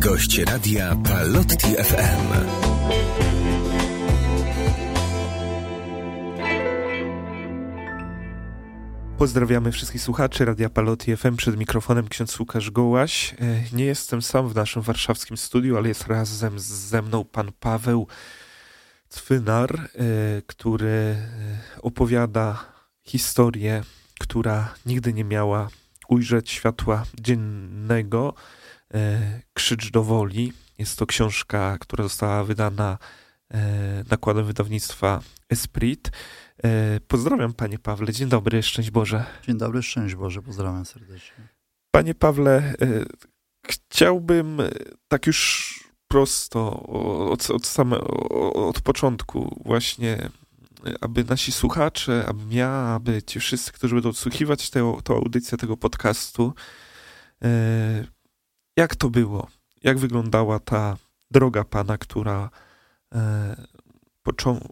Gość radia Palotti FM. Pozdrawiamy wszystkich słuchaczy Radia Palotti FM. Przed mikrofonem ksiądz Łukasz Gołaś. E, nie jestem sam w naszym warszawskim studiu, ale jest razem ze mną pan Paweł Cwynar, e, który e, opowiada historię, która nigdy nie miała ujrzeć światła dziennego. Krzycz do woli. Jest to książka, która została wydana nakładem wydawnictwa Esprit. E, pozdrawiam Panie Pawle, dzień dobry, szczęść Boże. Dzień dobry, szczęść Boże, pozdrawiam serdecznie. Panie Pawle, e, chciałbym e, tak już prosto, od, od, same, od początku właśnie, aby nasi słuchacze, aby ja, aby ci wszyscy, którzy będą odsłuchiwać tę, tę audycję, tego podcastu, jak to było? Jak wyglądała ta droga Pana, która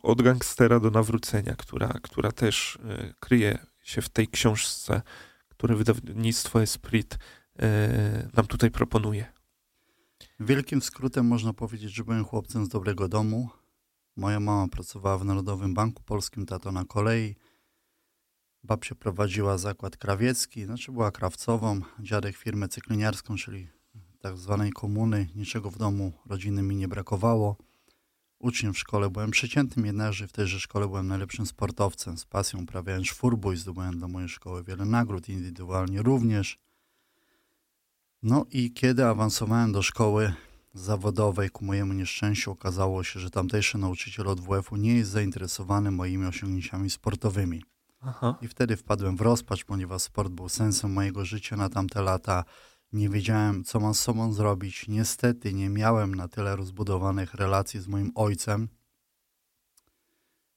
od gangstera do nawrócenia, która, która też e, kryje się w tej książce, które wydawnictwo Esprit e, nam tutaj proponuje. Wielkim skrótem można powiedzieć, że byłem chłopcem z dobrego domu. Moja mama pracowała w Narodowym Banku Polskim, tato na kolei. Babcia prowadziła zakład krawiecki, znaczy była krawcową, dziadek firmę cykliniarską, czyli tak zwanej komuny. Niczego w domu rodziny mi nie brakowało uczniem w szkole, byłem przeciętnym jednakże w tejże szkole byłem najlepszym sportowcem. Z pasją uprawiałem czwórbój, zdobyłem dla mojej szkoły wiele nagród, indywidualnie również. No i kiedy awansowałem do szkoły zawodowej, ku mojemu nieszczęściu okazało się, że tamtejszy nauczyciel od WF-u nie jest zainteresowany moimi osiągnięciami sportowymi. Aha. I wtedy wpadłem w rozpacz, ponieważ sport był sensem mojego życia na tamte lata. Nie wiedziałem, co mam z sobą zrobić. Niestety nie miałem na tyle rozbudowanych relacji z moim ojcem,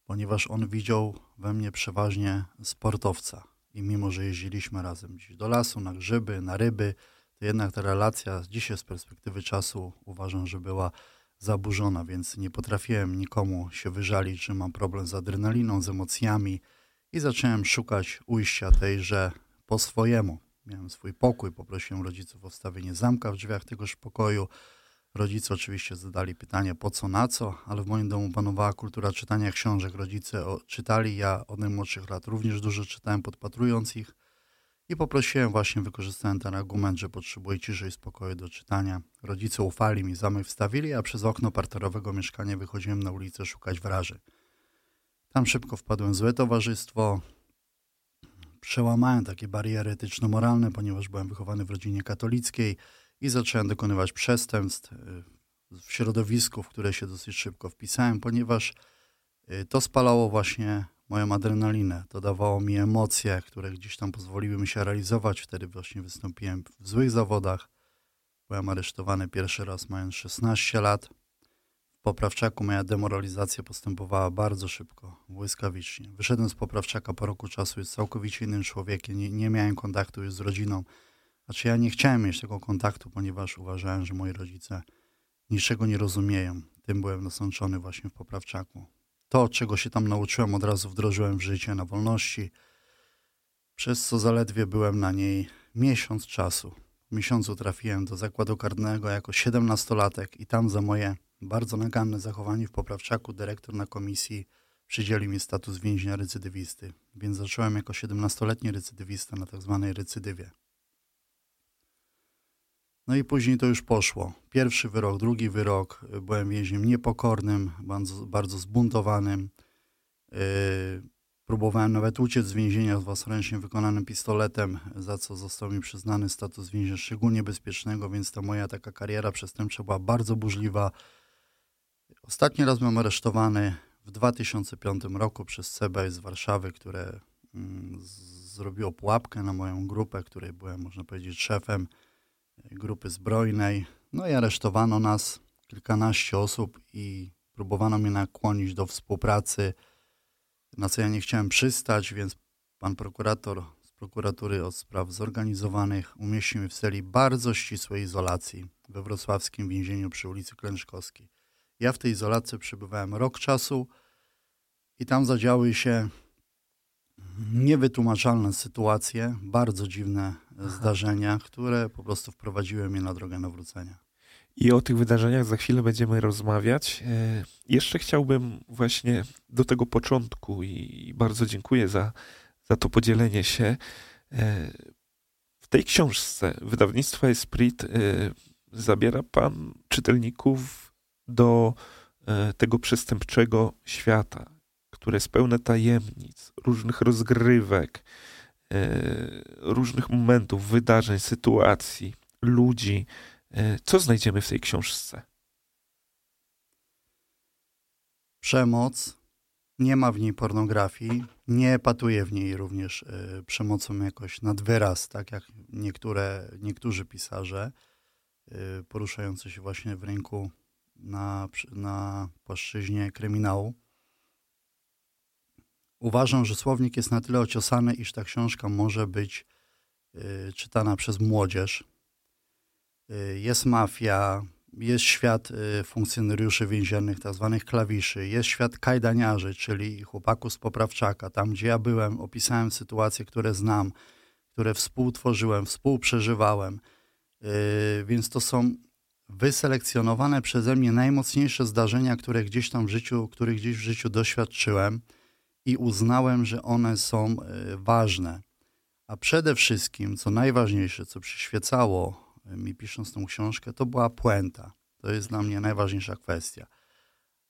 ponieważ on widział we mnie przeważnie sportowca. I mimo, że jeździliśmy razem gdzieś do lasu, na grzyby, na ryby, to jednak ta relacja dzisiaj z perspektywy czasu uważam, że była zaburzona, więc nie potrafiłem nikomu się wyżalić, że mam problem z adrenaliną, z emocjami i zacząłem szukać ujścia tejże po swojemu. Miałem swój pokój, poprosiłem rodziców o wstawienie zamka w drzwiach tegoż pokoju. Rodzice oczywiście zadali pytanie po co, na co, ale w moim domu panowała kultura czytania książek. Rodzice czytali, ja od najmłodszych lat również dużo czytałem, podpatrując ich i poprosiłem właśnie, wykorzystałem ten argument, że potrzebuję ciszy i spokoju do czytania. Rodzice ufali mi, zamek wstawili, a przez okno parterowego mieszkania wychodziłem na ulicę szukać wraży. Tam szybko wpadłem w złe towarzystwo, przełamałem takie bariery etyczno-moralne, ponieważ byłem wychowany w rodzinie katolickiej i zacząłem dokonywać przestępstw y, w środowisku, w które się dosyć szybko wpisałem, ponieważ y, to spalało właśnie moją adrenalinę. To dawało mi emocje, które gdzieś tam pozwoliły mi się realizować. Wtedy właśnie wystąpiłem w złych zawodach. Byłem aresztowany pierwszy raz mając 16 lat poprawczaku moja demoralizacja postępowała bardzo szybko, błyskawicznie. Wyszedłem z poprawczaka po roku czasu, jest całkowicie innym człowiekiem, nie, nie miałem kontaktu już z rodziną. Znaczy ja nie chciałem mieć tego kontaktu, ponieważ uważałem, że moi rodzice niczego nie rozumieją. Tym byłem nasączony właśnie w poprawczaku. To, czego się tam nauczyłem, od razu wdrożyłem w życie na wolności, przez co zaledwie byłem na niej miesiąc czasu. W miesiącu trafiłem do zakładu karnego jako siedemnastolatek i tam za moje bardzo naganne zachowanie w poprawczaku dyrektor na komisji przydzielił mi status więźnia recydywisty, więc zacząłem jako 17-letni recydywista na tak zwanej recydywie. No i później to już poszło. Pierwszy wyrok, drugi wyrok. Byłem więźniem niepokornym, bardzo, bardzo zbuntowanym. Yy, próbowałem nawet uciec z więzienia z własnoręcznie wykonanym pistoletem, za co został mi przyznany status więźnia szczególnie bezpiecznego, więc ta moja taka kariera przestępcza była bardzo burzliwa. Ostatni raz byłem aresztowany w 2005 roku przez CBS z Warszawy, które mm, zrobiło pułapkę na moją grupę, której byłem, można powiedzieć, szefem e, grupy zbrojnej. No i aresztowano nas, kilkanaście osób i próbowano mnie nakłonić do współpracy, na co ja nie chciałem przystać, więc pan prokurator z prokuratury od spraw zorganizowanych umieścił mnie w celi bardzo ścisłej izolacji we wrocławskim więzieniu przy ulicy Klęczkowskiej. Ja w tej izolacji przebywałem rok czasu i tam zadziały się niewytłumaczalne sytuacje, bardzo dziwne Aha. zdarzenia, które po prostu wprowadziły mnie na drogę nawrócenia. I o tych wydarzeniach za chwilę będziemy rozmawiać. E, jeszcze chciałbym właśnie do tego początku i bardzo dziękuję za, za to podzielenie się. E, w tej książce wydawnictwa Esprit e, zabiera Pan czytelników do tego przestępczego świata, które jest pełne tajemnic, różnych rozgrywek, różnych momentów, wydarzeń, sytuacji, ludzi E, co znajdziemy w tej książce? Przemoc. Nie ma w niej pornografii. Nie patuje w niej również przemocą jakoś nad wyraz, tak jak niektóre, niektórzy pisarze poruszający się właśnie w rynku na, na płaszczyźnie kryminału. Uważam, że słownik jest na tyle ociosany, iż ta książka może być y, czytana przez młodzież, Y, jest mafia, jest świat y, funkcjonariuszy więziennych, tak zwanych klawiszy, jest świat kajdaniarzy, czyli chłopaków z Poprawczaka. Tam, gdzie ja byłem, opisałem sytuacje, które znam, które współtworzyłem, współprzeżywałem. Y, więc to są wyselekcjonowane przeze mnie najmocniejsze zdarzenia, które gdzieś tam w życiu, których gdzieś w życiu doświadczyłem i uznałem, że one są ważne. A przede wszystkim, co najważniejsze, co przyświecało mi pisząc tą książkę, to była puenta. To jest dla mnie najważniejsza kwestia.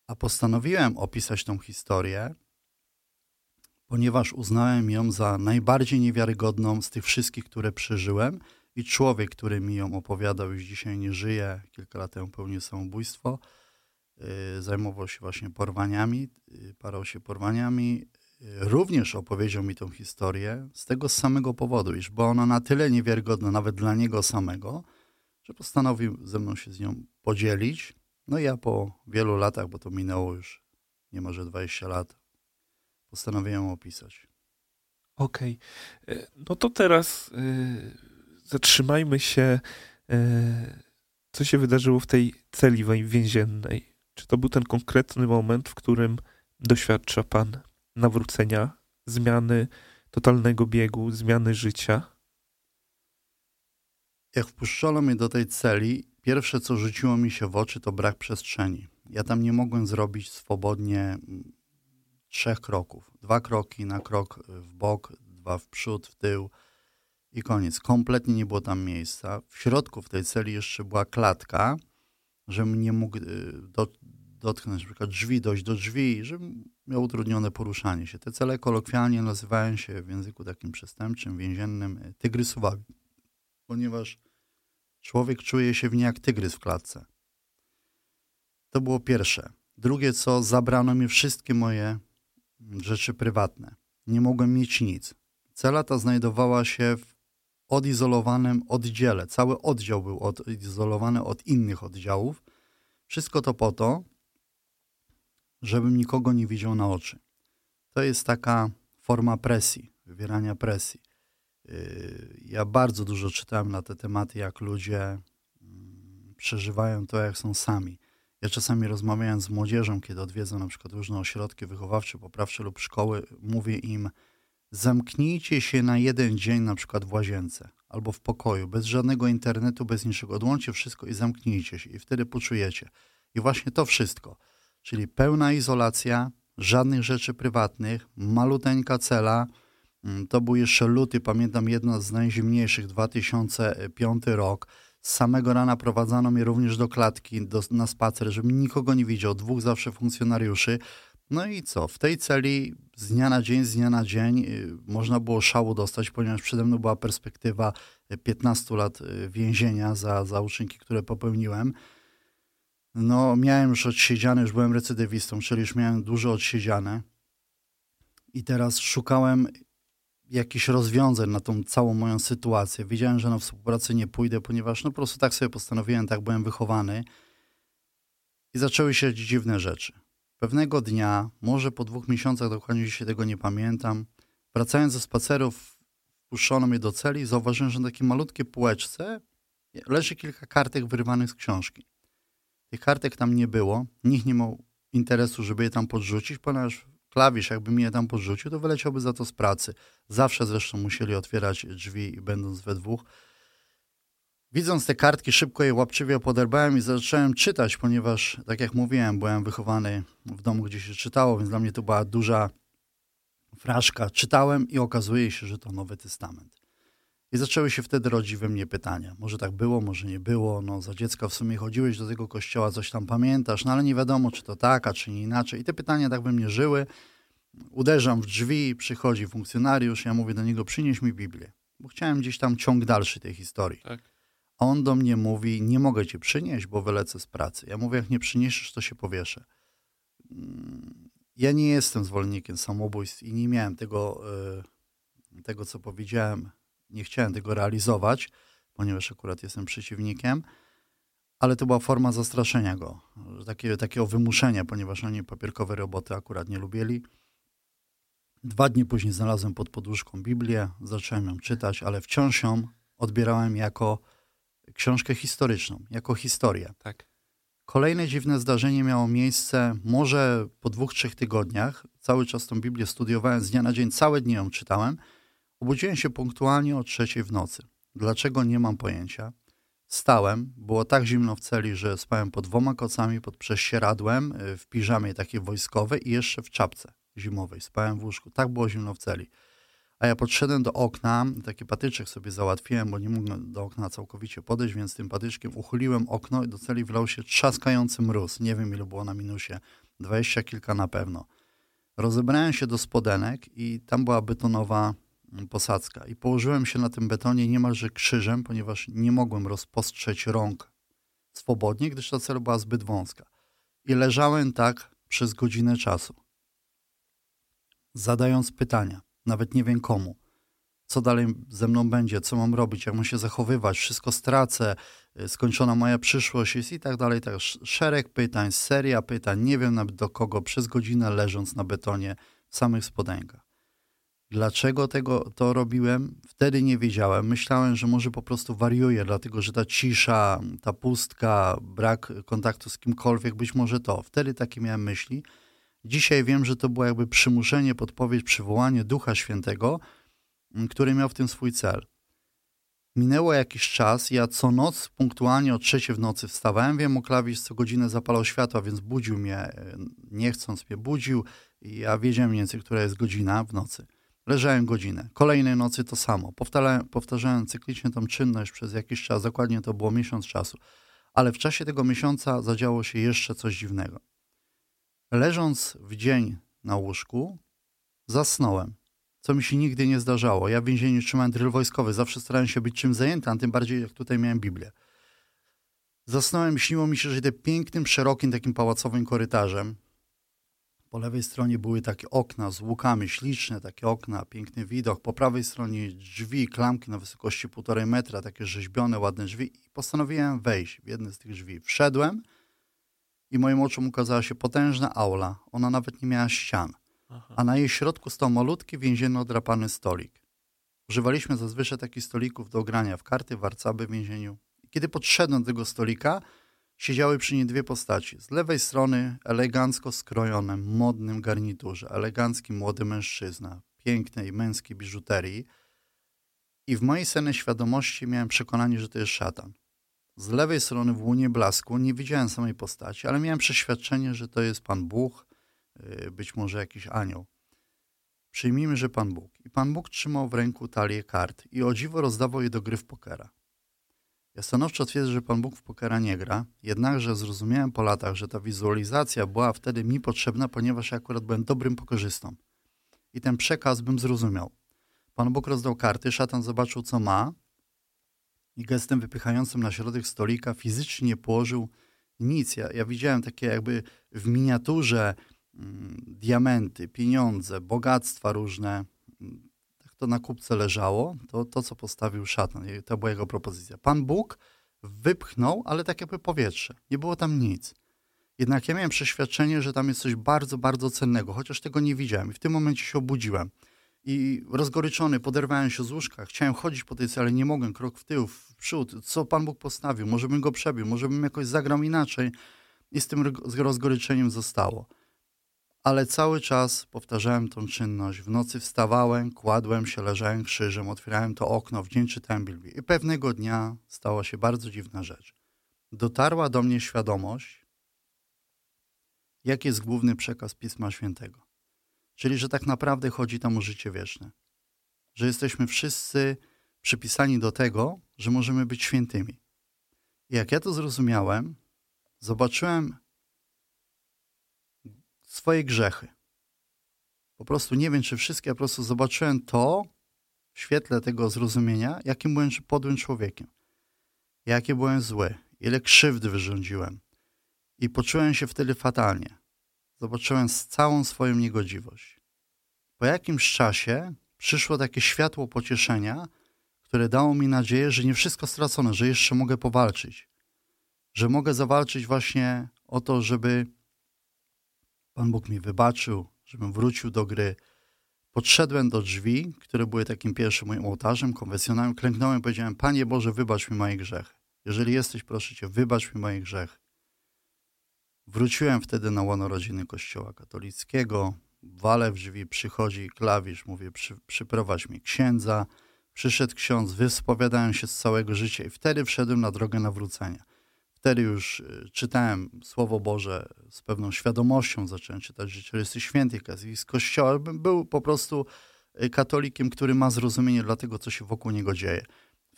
A postanowiłem opisać tą historię, ponieważ uznałem ją za najbardziej niewiarygodną z tych wszystkich, które przeżyłem. I człowiek, który mi ją opowiadał, już dzisiaj nie żyje, kilka lat temu pełnił samobójstwo, yy, zajmował się właśnie porwaniami, yy, parał się porwaniami, również opowiedział mi tą historię z tego samego powodu, iż była ona na tyle niewiarygodna nawet dla niego samego, że postanowił ze mną się z nią podzielić. No i ja po wielu latach, bo to minęło już niemalże 20 lat, postanowiłem opisać. Okej. Okay. No to teraz y, zatrzymajmy się, y, co się wydarzyło w tej celi więziennej. Czy to był ten konkretny moment, w którym doświadcza pan nawrócenia, zmiany totalnego biegu, zmiany życia? Jak wpuszczono mnie do tej celi, pierwsze co rzuciło mi się w oczy to brak przestrzeni. Ja tam nie mogłem zrobić swobodnie mm, trzech kroków. Dwa kroki na krok w bok, dwa w przód, w tył i koniec. Kompletnie nie było tam miejsca. W środku w tej celi jeszcze była klatka, żebym nie mógł y, do, dotknąć przykład drzwi, dojść do drzwi, żebym miał utrudnione poruszanie się. Te cele kolokwialnie nazywają się w języku takim przestępczym, więziennym e, tygrysowami, ponieważ człowiek czuje się w nie jak tygrys w klatce. To było pierwsze. Drugie, co zabrano mi wszystkie moje mm, rzeczy prywatne. Nie mogłem mieć nic. Cela ta znajdowała się w odizolowanym oddziale. Cały oddział był odizolowany od innych oddziałów. Wszystko to po to, żebym nikogo nie widział na oczy. To jest taka forma presji, wywierania presji. Yy, ja bardzo dużo czytałem na te tematy, jak ludzie mm, przeżywają to, jak są sami. Ja czasami rozmawiając z młodzieżą, kiedy odwiedzam na przykład różne ośrodki wychowawcze, poprawcze lub szkoły, mówię im, zamknijcie się na jeden dzień na przykład w łazience albo w pokoju, bez żadnego internetu, bez niczego. Odłączcie wszystko i zamknijcie się i wtedy poczujecie. I właśnie to wszystko – czyli pełna izolacja, żadnych rzeczy prywatnych, maluteńka cela. Mm, to był jeszcze luty, pamiętam jedno z najzimniejszych, 2005 rok. Z samego rana prowadzano mnie również do klatki, do, na spacer, żebym nikogo nie widział, dwóch zawsze funkcjonariuszy. No i co? W tej celi z dnia na dzień, z dnia na dzień y, można było szału dostać, ponieważ przede mną była perspektywa 15 lat y, więzienia za, za uczynki, które popełniłem. No, miałem już odsiedziane, już byłem recydywistą, czyli już miałem dużo odsiedziane. I teraz szukałem jakichś rozwiązań na tą całą moją sytuację. Wiedziałem, że na współpracę nie pójdę, ponieważ no po prostu tak sobie postanowiłem, tak byłem wychowany. I zaczęły się dziwne rzeczy. Pewnego dnia, może po dwóch miesiącach, dokładnie dzisiaj tego nie pamiętam, wracając ze spacerów, wpuszczono mnie do celi i zauważyłem, że na takiej malutkiej półeczce leży kilka kartek wyrywanych z książki. Tych kartek tam nie było. Nikt nie miał interesu, żeby je tam podrzucić, ponieważ klawisz, jakby mi je tam podrzucił, to wyleciałby za to z pracy. Zawsze zresztą musieli otwierać drzwi, będąc we dwóch. Widząc te kartki, szybko je łapczywie poderbałem i zacząłem czytać, ponieważ, tak jak mówiłem, byłem wychowany w domu, gdzie się czytało, więc dla mnie to była duża fraszka. Czytałem i okazuje się, że to Nowy Testament. I zaczęły się wtedy rodzić we mnie pytania. Może tak było, może nie było. No, za dziecka w sumie chodziłeś do tego kościoła, coś tam pamiętasz, no ale nie wiadomo, czy to tak, a czy nie inaczej. I te pytania tak we mnie żyły. Uderzam w drzwi, przychodzi funkcjonariusz, ja mówię do niego, przynieś mi Biblię. Bo chciałem gdzieś tam ciąg dalszy tej historii. Tak. On do mnie mówi, nie mogę cię przynieść, bo wylecę z pracy. Ja mówię, jak nie przyniesiesz, to się powieszę. Mm, ja nie jestem zwolennikiem samobójstw i nie miałem tego, y, tego co powiedziałem, nie chciałem tego realizować, ponieważ akurat jestem przeciwnikiem, ale to była forma zastraszenia go, takie, takiego wymuszenia, ponieważ oni papierkowe roboty akurat nie lubili. Dwa dni później znalazłem pod poduszką Biblię, zacząłem ją czytać, ale wciąż ją odbierałem jako książkę historyczną, jako historię. Tak. Kolejne dziwne zdarzenie miało miejsce może po dwóch, trzech tygodniach. Cały czas tą Biblię studiowałem z dnia na dzień, całe dni ją czytałem. Obudziłem się punktualnie o trzeciej w nocy. Dlaczego nie mam pojęcia. Stałem, było tak zimno w celi, że spałem pod dwoma kocami, pod prześcieradłem, y, w piżamie takiej wojskowej i jeszcze w czapce zimowej. Spałem w łóżku. Tak było zimno w celi. A ja podszedłem do okna, taki patyczek sobie załatwiłem, bo nie mogłem do okna całkowicie podejść, więc tym patyczkiem uchyliłem okno i do celi wlał się trzaskający mróz. Nie wiem, ile było na minusie. Dwadzieścia kilka na pewno. Rozebrałem się do spodenek i tam była betonowa mm, posadzka. I położyłem się na tym betonie niemalże krzyżem, ponieważ nie mogłem rozpostrzeć rąk swobodnie, gdyż ta cel była zbyt wąska. I leżałem tak przez godzinę czasu, zadając pytania nawet nie wiem komu. Co dalej ze mną będzie, co mam robić, jak mam się zachowywać, wszystko stracę, y, skończona moja przyszłość jest i tak dalej. Tak. Szereg pytań, seria pytań, nie wiem nawet do kogo, przez godzinę leżąc na betonie w samych spodenkach. Dlaczego tego to robiłem? Wtedy nie wiedziałem. Myślałem, że może po prostu wariuję, dlatego że ta cisza, ta pustka, brak kontaktu z kimkolwiek, być może to. Wtedy takie miałem myśli. Dzisiaj wiem, że to było jakby przymuszenie, podpowiedź, przywołanie Ducha Świętego, mm, który miał w tym swój cel. Minęło jakiś czas, ja co noc punktualnie o trzeciej w nocy wstawałem, wiem o klawisz co godzinę zapalał światła, więc budził mnie, e, nie chcąc mnie budził ja wiedziałem mniej więcej, która jest godzina w nocy. Leżałem godzinę. Kolejnej nocy to samo. Powtarzałem, powtarzałem cyklicznie tą czynność przez jakiś czas, dokładnie to było miesiąc czasu. Ale w czasie tego miesiąca zadziało się jeszcze coś dziwnego. Leżąc w dzień na łóżku, zasnąłem, co mi się nigdy nie zdarzało. Ja w więzieniu trzymałem drill wojskowy, zawsze starałem się być czym zajęty, a tym bardziej jak tutaj miałem Biblię. Zasnąłem, śniło mi się, że idę pięknym, szerokim, takim pałacowym korytarzem. Po lewej stronie były takie okna z łukami, śliczne takie okna, piękny widok. Po prawej stronie drzwi, klamki na wysokości półtorej metra, takie rzeźbione, ładne drzwi. I postanowiłem wejść w jedne z tych drzwi. Wszedłem i moim oczom ukazała się potężna aula. Ona nawet nie miała ścian. Aha. A na jej środku stał malutki, więzienny, odrapany stolik. Używaliśmy zazwyczaj takich stolików do grania w karty, warcaby w więzieniu. Kiedy podszedłem do tego stolika, siedziały przy niej dwie postaci. Z lewej strony elegancko skrojonym, modnym garniturze, elegancki młody mężczyzna, pięknej męskiej biżuterii. I w mojej sennej świadomości miałem przekonanie, że to jest szatan. Z lewej strony w łunie blasku nie widziałem samej postaci, ale miałem przeświadczenie, że to jest Pan Bóg, y, być może jakiś anioł. Przyjmijmy, że Pan Bóg. I Pan Bóg trzymał w ręku talię kart i o dziwo rozdawał je do gry w pokera. Ja stanowczo twierdzę, że Pan Bóg w pokera nie gra, jednakże zrozumiałem po latach, że ta wizualizacja była wtedy mi potrzebna, ponieważ ja akurat byłem dobrym pokorzystą. I ten przekaz bym zrozumiał. Pan Bóg rozdał karty, szatan zobaczył, co ma, i gestem wypychającym na środek stolika fizycznie położył nic. Ja, ja widziałem takie jakby w miniaturze mm, diamenty, pieniądze, bogactwa różne. Tak to na kupce leżało. To, to co postawił szatan. To była jego propozycja. Pan Bóg wypchnął, ale tak jakby powietrze. Nie było tam nic. Jednak ja miałem przeświadczenie, że tam jest coś bardzo, bardzo cennego, chociaż tego nie widziałem. I w tym momencie się obudziłem. I rozgoryczony poderwałem się z łóżka. Chciałem chodzić po tej celi, nie mogłem. Krok w tył, w przód. Co Pan Bóg postawił? Może bym go przebił, może bym jakoś zagrał inaczej. I z tym rozgoryczeniem zostało. ale cały czas powtarzałem tą czynność. W nocy wstawałem, kładłem się, leżałem krzyżem, otwierałem to okno, w dzień czytałem. I pewnego dnia stała się bardzo dziwna rzecz. Dotarła do mnie świadomość, jaki jest główny przekaz Pisma Świętego. Czyli, że tak naprawdę chodzi tam o życie wieczne. Że jesteśmy wszyscy przypisani do tego, że możemy być świętymi. I jak ja to zrozumiałem, zobaczyłem swoje grzechy. Po prostu nie wiem, czy wszystkie, ja po prostu zobaczyłem to w świetle tego zrozumienia, jakim byłem podłym człowiekiem. Jakie byłem zły, ile krzywdy wyrządziłem. I poczułem się wtedy fatalnie. Zobaczyłem całą swoją niegodziwość. Po jakimś czasie przyszło takie światło pocieszenia, które dało mi nadzieję, że nie wszystko stracone, że jeszcze mogę powalczyć. Że mogę zawalczyć właśnie o to, żeby Pan Bóg mi wybaczył, żebym wrócił do gry. Podszedłem do drzwi, które były takim pierwszym moim ołtarzem, konwencjonalnym, klęknąłem i powiedziałem, Panie Boże, wybacz mi moje grzechy. Jeżeli jesteś, proszę Cię, wybacz mi moje grzechy. Wróciłem wtedy na łono rodziny kościoła katolickiego, walę w drzwi, przychodzi klawisz, mówię, przy, przyprowadź mi księdza. Przyszedł ksiądz, wyspowiadałem się z całego życia i wtedy wszedłem na drogę nawrócenia. Wtedy już y, czytałem Słowo Boże z pewną świadomością, zacząłem czytać Życiorysy Świętych z Kościoła. Był po prostu y, katolikiem, który ma zrozumienie dla tego, co się wokół niego dzieje.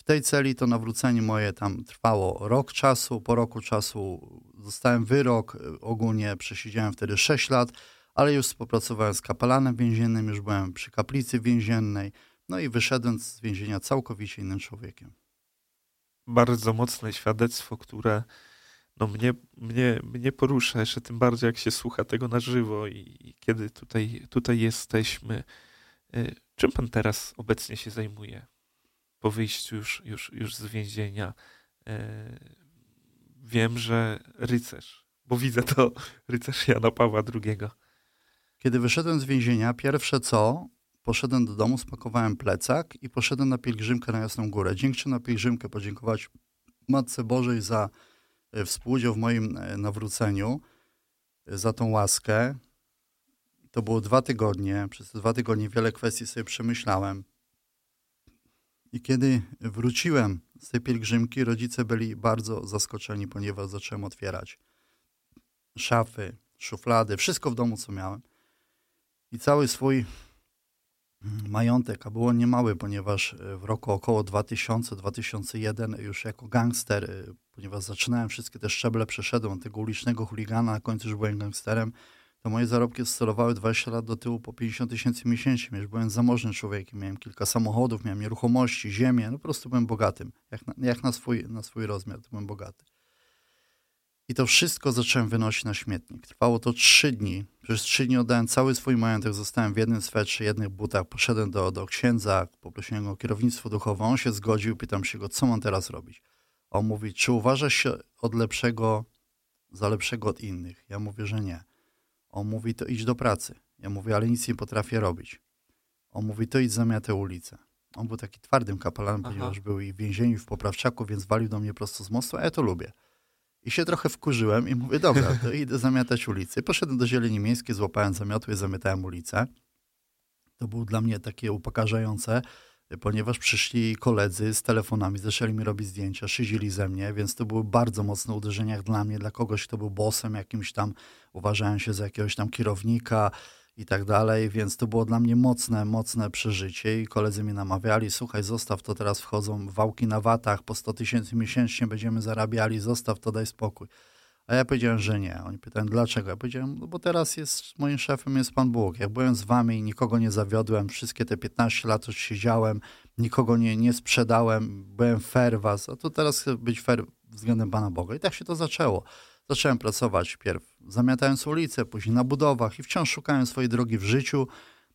W tej celi to nawrócenie moje tam trwało rok czasu. Po roku czasu dostałem wyrok. Y, ogólnie przesiedziałem wtedy 6 lat, ale już współpracowałem z kapelanem więziennym, już byłem przy kaplicy więziennej. No i wyszedłem z więzienia całkowicie innym człowiekiem bardzo mocne świadectwo, które no mnie, mnie, mnie porusza, jeszcze tym bardziej jak się słucha tego na żywo i, i kiedy tutaj, tutaj jesteśmy. Y, czym pan teraz obecnie się zajmuje po wyjściu już, już, już z więzienia? Y, wiem, że rycerz, bo widzę to rycerz Jana Pawła II. Kiedy wyszedłem z więzienia, pierwsze co, poszedłem do domu, spakowałem plecak i poszedłem na pielgrzymkę na Jasną Górę. Dzięki na pielgrzymkę podziękować Matce Bożej za e, współudział w moim e, nawróceniu, e, za tą łaskę. To było dwa tygodnie. Przez te dwa tygodnie wiele kwestii sobie przemyślałem. I kiedy wróciłem z tej pielgrzymki, rodzice byli bardzo zaskoczeni, ponieważ zacząłem otwierać szafy, szuflady, wszystko w domu, co miałem. I cały swój majątek, a było niemały, ponieważ e, w roku około 2000-2001 już jako gangster, e, ponieważ zaczynałem wszystkie te szczeble, przeszedłem tego ulicznego chuligana, na końcu już byłem gangsterem, to moje zarobki oscylowały 20 lat do tyłu po 50 tysięcy miesięcznie. Już byłem zamożnym człowiekiem, miałem kilka samochodów, miałem nieruchomości, ziemię, no po prostu byłem bogatym. Jak na, jak na, swój, na swój rozmiar, to byłem bogaty. I to wszystko zacząłem wynosić na śmietnik. Trwało to trzy dni. Przez trzy dni oddałem cały swój majątek, zostałem w jednym swetrze, jednych butach. Poszedłem do, do księdza, poprosiłem go o kierownictwo duchowe. On się zgodził, pytam się go, co mam teraz robić. On mówi, czy uważasz się od lepszego, za lepszego od innych? Ja mówię, że nie. On mówi, to idź do pracy. Ja mówię, ale nic nie potrafię robić. On mówi, to idź zamiatę ulicę. On był taki twardym kapelanem, ponieważ był i w więzieniu, i w poprawczaku, więc walił do mnie prosto z mostu, a ja to lubię. I się trochę wkurzyłem i mówię, dobra, to idę zamiatać ulicę. poszedłem do Zieleni Miejskiej, złapałem zamiotły i zamiatałem ulicę. To było dla mnie takie upokarzające, ponieważ przyszli koledzy z telefonami, zaczęli mi robić zdjęcia, szydzili ze mnie, więc to były bardzo mocne uderzenia dla mnie, dla kogoś, kto był bossem jakimś tam, uważałem się za jakiegoś tam kierownika, i tak dalej, więc to było dla mnie mocne, mocne przeżycie i koledzy mnie namawiali, słuchaj, zostaw to, teraz wchodzą wałki na watach, po 100 tysięcy miesięcznie będziemy zarabiali, zostaw to, daj spokój. A ja powiedziałem, że nie. Oni pytają, dlaczego? Ja powiedziałem, no bo teraz jest, moim szefem jest Pan Bóg. Jak byłem z wami, nikogo nie zawiodłem, wszystkie te 15 lat już siedziałem, nikogo nie, nie sprzedałem, byłem fair was, a to teraz chcę być fair względem Pana Boga. I tak się to zaczęło. Zacząłem pracować pierw zamiatając ulicę, później na budowach i wciąż szukałem swojej drogi w życiu.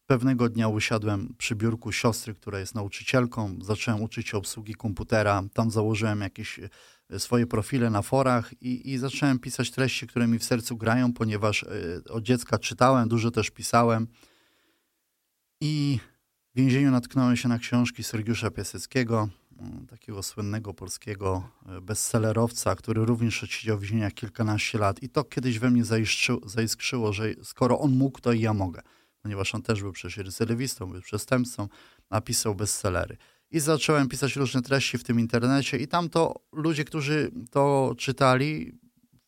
Pewnego dnia usiadłem przy biurku siostry, która jest nauczycielką. Zacząłem uczyć się obsługi komputera. Tam założyłem jakieś e, swoje profile na forach i, i zacząłem pisać treści, które mi w sercu grają, ponieważ e, od dziecka czytałem, dużo też pisałem. I w więzieniu natknąłem się na książki Sergiusza Piaseckiego, mm, takiego słynnego polskiego e, bestsellerowca, który również odsiedział w więzieniach kilkanaście lat. I to kiedyś we mnie zaiskrzyło, że skoro on mógł, to i ja mogę. Ponieważ on też był przecież recydywistą, był przestępcą, napisał bestsellery. I zacząłem pisać różne treści w tym internecie i tam to ludzie, którzy to czytali,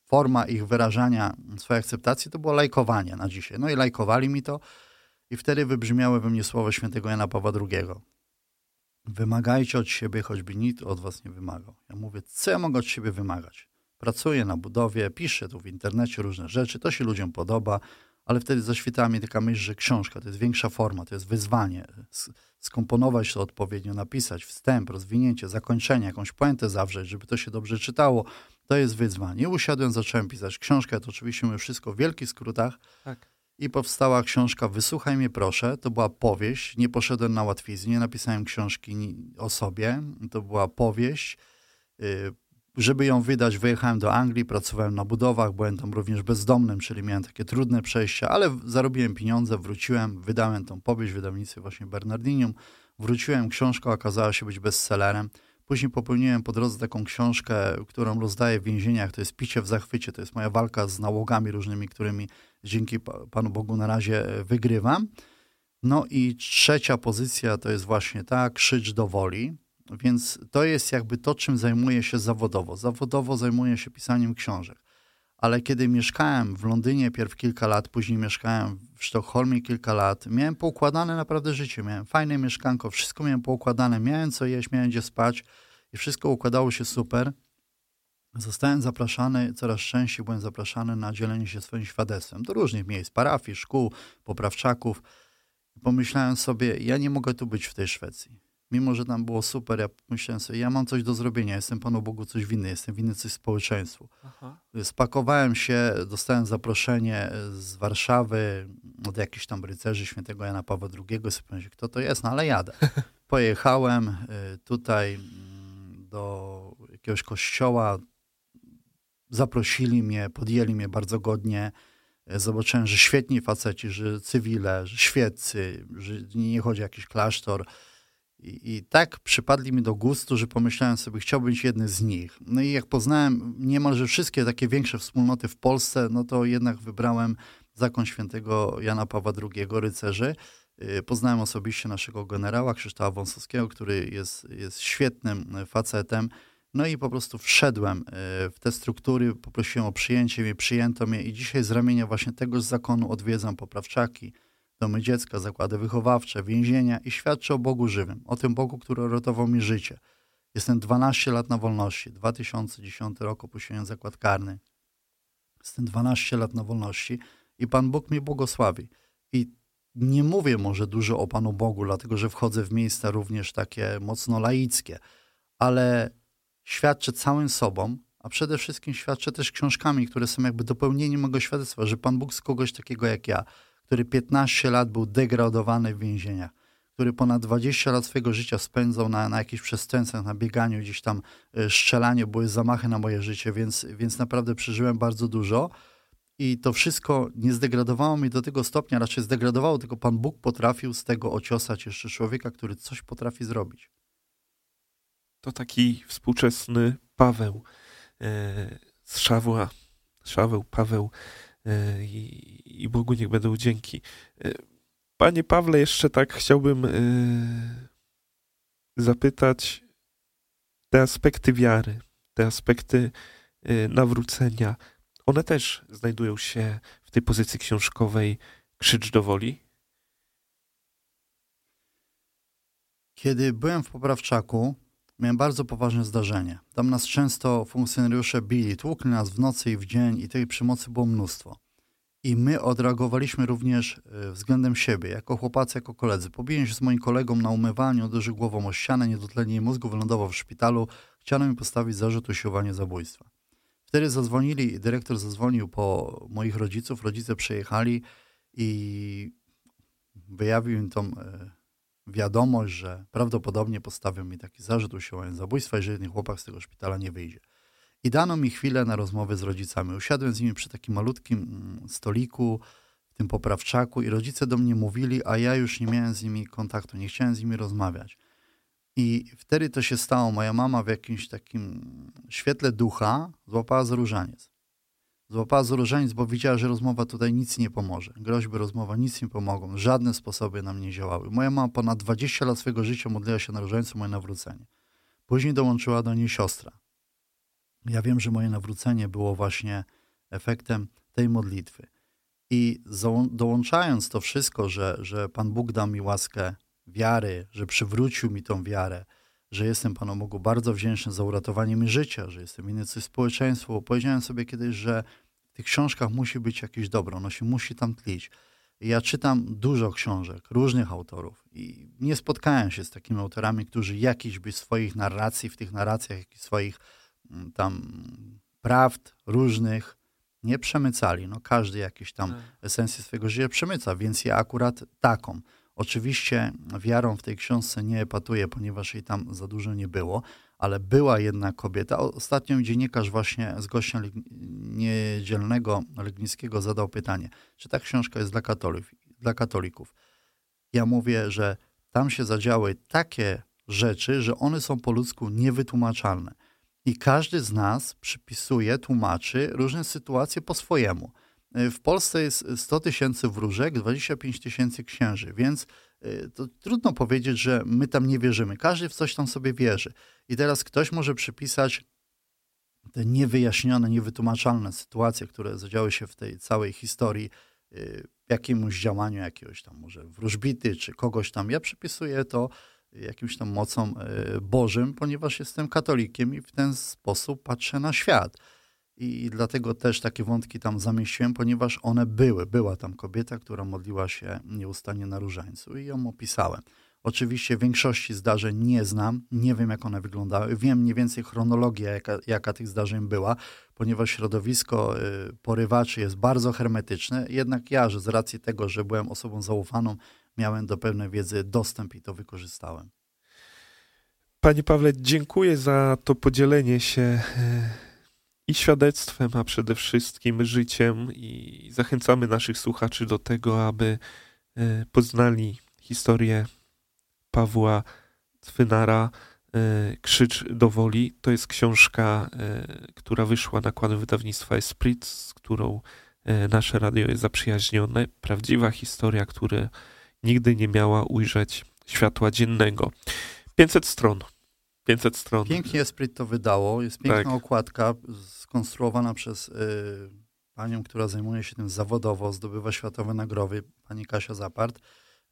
forma ich wyrażania swojej akceptacji to było lajkowanie na dzisiaj. No i lajkowali mi to i wtedy wybrzmiały we mnie słowa świętego Jana Pawła II. Wymagajcie od siebie, choćby nikt od was nie wymagał. Ja mówię, co ja mogę od siebie wymagać? Pracuję na budowie, piszę tu w internecie różne rzeczy, to się ludziom podoba, ale wtedy zaświtała mi taka myśl, że książka to jest większa forma, to jest wyzwanie. Skomponować to odpowiednio, napisać wstęp, rozwinięcie, zakończenie, jakąś puentę zawrzeć, żeby to się dobrze czytało, to jest wyzwanie. Usiadłem, zacząłem pisać książkę, to oczywiście mówię wszystko w wielkich skrótach. Tak. I powstała książka Wysłuchaj mnie proszę. To była powieść. Nie poszedłem na łatwiznę, nie napisałem książki o sobie. To była powieść. Żeby ją wydać, wyjechałem do Anglii, pracowałem na budowach, byłem tam również bezdomnym, czyli miałem takie trudne przejścia, ale zarobiłem pieniądze, wróciłem, wydałem tą powieść w wydawnictwie właśnie Bernardinium. Wróciłem, książka okazała się być bestsellerem. Później popełniłem po drodze taką książkę, którą rozdaję w więzieniach. To jest Picie w zachwycie. To jest moja walka z nałogami różnymi, którymi dzięki Panu Bogu na razie e, wygrywam. No i trzecia pozycja to jest właśnie ta, krzycz do woli. Więc to jest jakby to, czym zajmuję się zawodowo. Zawodowo zajmuję się pisaniem książek. Ale kiedy mieszkałem w Londynie pierw kilka lat, później mieszkałem w Sztokholmie kilka lat, miałem poukładane naprawdę życie. Miałem fajne mieszkanko, wszystko miałem poukładane, miałem co jeść, miałem gdzie spać i wszystko układało się super. Zostałem zapraszany, coraz częściej byłem zapraszany na dzielenie się swoim świadectwem do różnych miejsc, parafii, szkół, poprawczaków. Pomyślałem sobie, ja nie mogę tu być w tej Szwecji mimo że tam było super, ja myślałem sobie, ja mam coś do zrobienia, jestem Panu Bogu coś winny, jestem winny coś społeczeństwu. Aha. Spakowałem się, dostałem zaproszenie z Warszawy od jakichś tam rycerzy świętego Jana Pawła II, sobie kto to jest, no ale jadę. Pojechałem y, tutaj mm, do jakiegoś kościoła, zaprosili mnie, podjęli mnie bardzo godnie, Zobaczyłem, że świetni faceci, że cywile, że świeccy, że nie chodzi o jakiś klasztor, i, I, tak przypadli mi do gustu, że pomyślałem sobie, chciałbym być jednym z nich. No i jak poznałem niemalże wszystkie takie większe wspólnoty w Polsce, no to jednak wybrałem zakon świętego Jana Pawła II, rycerzy. Y, poznałem osobiście naszego generała Krzysztofa Wąsowskiego, który jest, jest świetnym facetem. No i po prostu wszedłem y, w te struktury, poprosiłem o przyjęcie mnie, przyjęto mnie i dzisiaj z ramienia właśnie tegoż zakonu odwiedzam poprawczaki, domy dziecka, zakłady wychowawcze, więzienia i świadczy o Bogu żywym, o tym Bogu, który uratował mi życie. Jestem 12 lat na wolności, 2010 rok opuściłem zakład karny. Jestem 12 lat na wolności i Pan Bóg mnie błogosławi. I nie mówię może dużo o Panu Bogu, dlatego że wchodzę w miejsca również takie mocno laickie, ale świadczę całym sobą, a przede wszystkim świadczę też książkami, które są jakby dopełnieniem mojego świadectwa, że Pan Bóg z kogoś takiego jak ja który 15 lat był degradowany w więzieniach, który ponad 20 lat swojego życia spędzał na, na jakichś przestępstwach, na bieganiu, gdzieś tam e, strzelaniu, były zamachy na moje życie, więc, więc naprawdę przeżyłem bardzo dużo. I to wszystko nie zdegradowało mnie do tego stopnia, raczej zdegradowało, tylko Pan Bóg potrafił z tego ociosać jeszcze człowieka, który coś potrafi zrobić. To taki współczesny Paweł e, z Szawła, Szaweł, Paweł i, i Bogu niech będą dzięki. E, panie Pawle, jeszcze tak chciałbym e, zapytać te aspekty wiary, te aspekty nawrócenia, one też znajdują się w tej pozycji książkowej Krzycz do woli? Kiedy byłem w Poprawczaku, miałem bardzo poważne zdarzenie. Tam nas często funkcjonariusze bili, tłukli nas w nocy i w dzień i tej przemocy było mnóstwo. I my odreagowaliśmy również e, względem siebie, jako chłopacy, jako koledzy. Pobiłem się z moim kolegą na umywaniu, uderzył głową o ścianę, niedotlenie mózgu, wylądował w szpitalu. Chciano mi postawić zarzut usiłowania zabójstwa. Wtedy zadzwonili, dyrektor zadzwonił po moich rodziców, rodzice przyjechali i wyjawił im tą e, wiadomość, że prawdopodobnie postawią mi taki zarzut usiłowania zabójstwa, jeżeli ten chłopak z tego szpitala nie wyjdzie. I dano mi chwilę na rozmowę z rodzicami. Usiadłem z nimi przy takim malutkim mm, stoliku, w tym poprawczaku i rodzice do mnie mówili, a ja już nie miałem z nimi kontaktu, nie chciałem z nimi rozmawiać. I wtedy to się stało. Moja mama w jakimś takim świetle ducha złapała za różaniec. Złapała za różaniec, bo widziała, że rozmowa tutaj nic nie pomoże. Groźby, rozmowa nic nie pomogą. Żadne sposoby nam nie działały. Moja mama ponad 20 lat swojego życia modliła się na różańcu moje nawrócenie. Później dołączyła do niej siostra. Ja wiem, że moje nawrócenie było właśnie efektem tej modlitwy. I dołączając to wszystko, że, że Pan Bóg dał mi łaskę wiary, że przywrócił mi tą wiarę, że jestem Panu Bogu bardzo wdzięczny za uratowanie mi życia, że jestem inny coś społeczeństwu, bo powiedziałem sobie kiedyś, że w tych książkach musi być jakieś dobro, ono się musi tam tlić. Ja czytam dużo książek, różnych autorów i nie spotkałem się z takimi autorami, którzy jakiś by swoich narracji, w tych narracjach, jakichś swoich mm, tam prawd różnych nie przemycali. No każdy jakieś tam tak. esencję swojego życia przemyca, więc ja akurat taką. Oczywiście wiarą w tej książce nie epatuję, ponieważ jej tam za dużo nie było, ale była jedna kobieta. Ostatnio dziennikarz właśnie z gościa niedzielnego Legnickiego zadał pytanie, czy ta książka jest dla, katolików, dla katolików. Ja mówię, że tam się zadziały takie rzeczy, że one są po ludzku niewytłumaczalne. I każdy z nas przypisuje, tłumaczy różne sytuacje po swojemu. Y, w Polsce jest 100 tysięcy wróżek, 25 tysięcy księży, więc y, to trudno powiedzieć, że my tam nie wierzymy. Każdy w coś tam sobie wierzy. I teraz ktoś może przypisać te niewyjaśnione, niewytłumaczalne sytuacje, które zadziały się w tej całej historii, y, jakiemuś działaniu jakiegoś tam może wróżbity czy kogoś tam. Ja przypisuję to jakimś tam mocą Bożym, ponieważ jestem katolikiem i w ten sposób patrzę na świat i dlatego też takie wątki tam zamieściłem, ponieważ one były. Była tam kobieta, która modliła się nieustannie na różańcu i ją opisałem. Oczywiście większości zdarzeń nie znam, nie wiem jak one wyglądały. Wiem mniej więcej chronologię, jaka, jaka tych zdarzeń była, ponieważ środowisko y, porywaczy jest bardzo hermetyczne. Jednak ja, że z racji tego, że byłem osobą zaufaną, miałem do pewnej wiedzy dostęp i to wykorzystałem. Panie Pawle, dziękuję za to podzielenie się y, i świadectwem, a przede wszystkim życiem i zachęcamy naszych słuchaczy do tego, aby e, poznali historię Pawła Cwynara e, Krzycz do woli. To jest książka, e, która wyszła nakładem wydawnictwa Esprit, z którą nasze radio jest zaprzyjaźnione. Prawdziwa historia, która nigdy nie miała ujrzeć światła dziennego. 500 stron. 500 stron. Pięknie Esprit to wydało. Jest piękna tak. okładka skonstruowana przez y, panią, która zajmuje się tym zawodowo, zdobywa światowe nagrody, pani Kasia Zapart.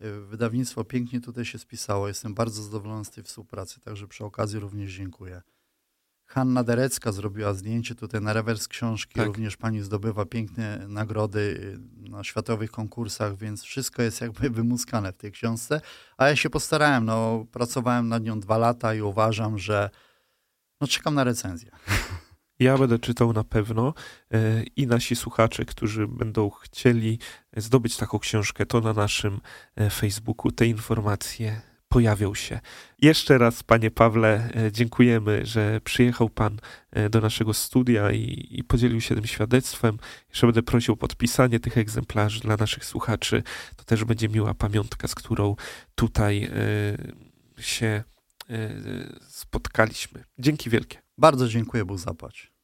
Y, wydawnictwo pięknie tutaj się spisało. Jestem bardzo zadowolony z tej współpracy, także przy okazji również dziękuję. Hanna Derecka zrobiła zdjęcie tutaj na rewers książki. Tak. Również pani zdobywa piękne nagrody y, na światowych konkursach, więc wszystko jest jakby wymuskane w tej książce. A ja się postarałem, no, pracowałem nad nią dwa lata i uważam, że no, czekam na recenzję. Ja będę czytał na pewno e, i nasi słuchacze, którzy będą chcieli zdobyć taką książkę, to na naszym e, Facebooku te informacje pojawią się. Jeszcze raz, panie Pawle, e, dziękujemy, że przyjechał pan do naszego studia i, i, podzielił się tym świadectwem. Jeszcze będę prosił o podpisanie tych egzemplarzy dla naszych słuchaczy. To też będzie miła pamiątka, z którą tutaj się spotkaliśmy. Dzięki wielkie. Bardzo dziękuję, Bóg zapłać.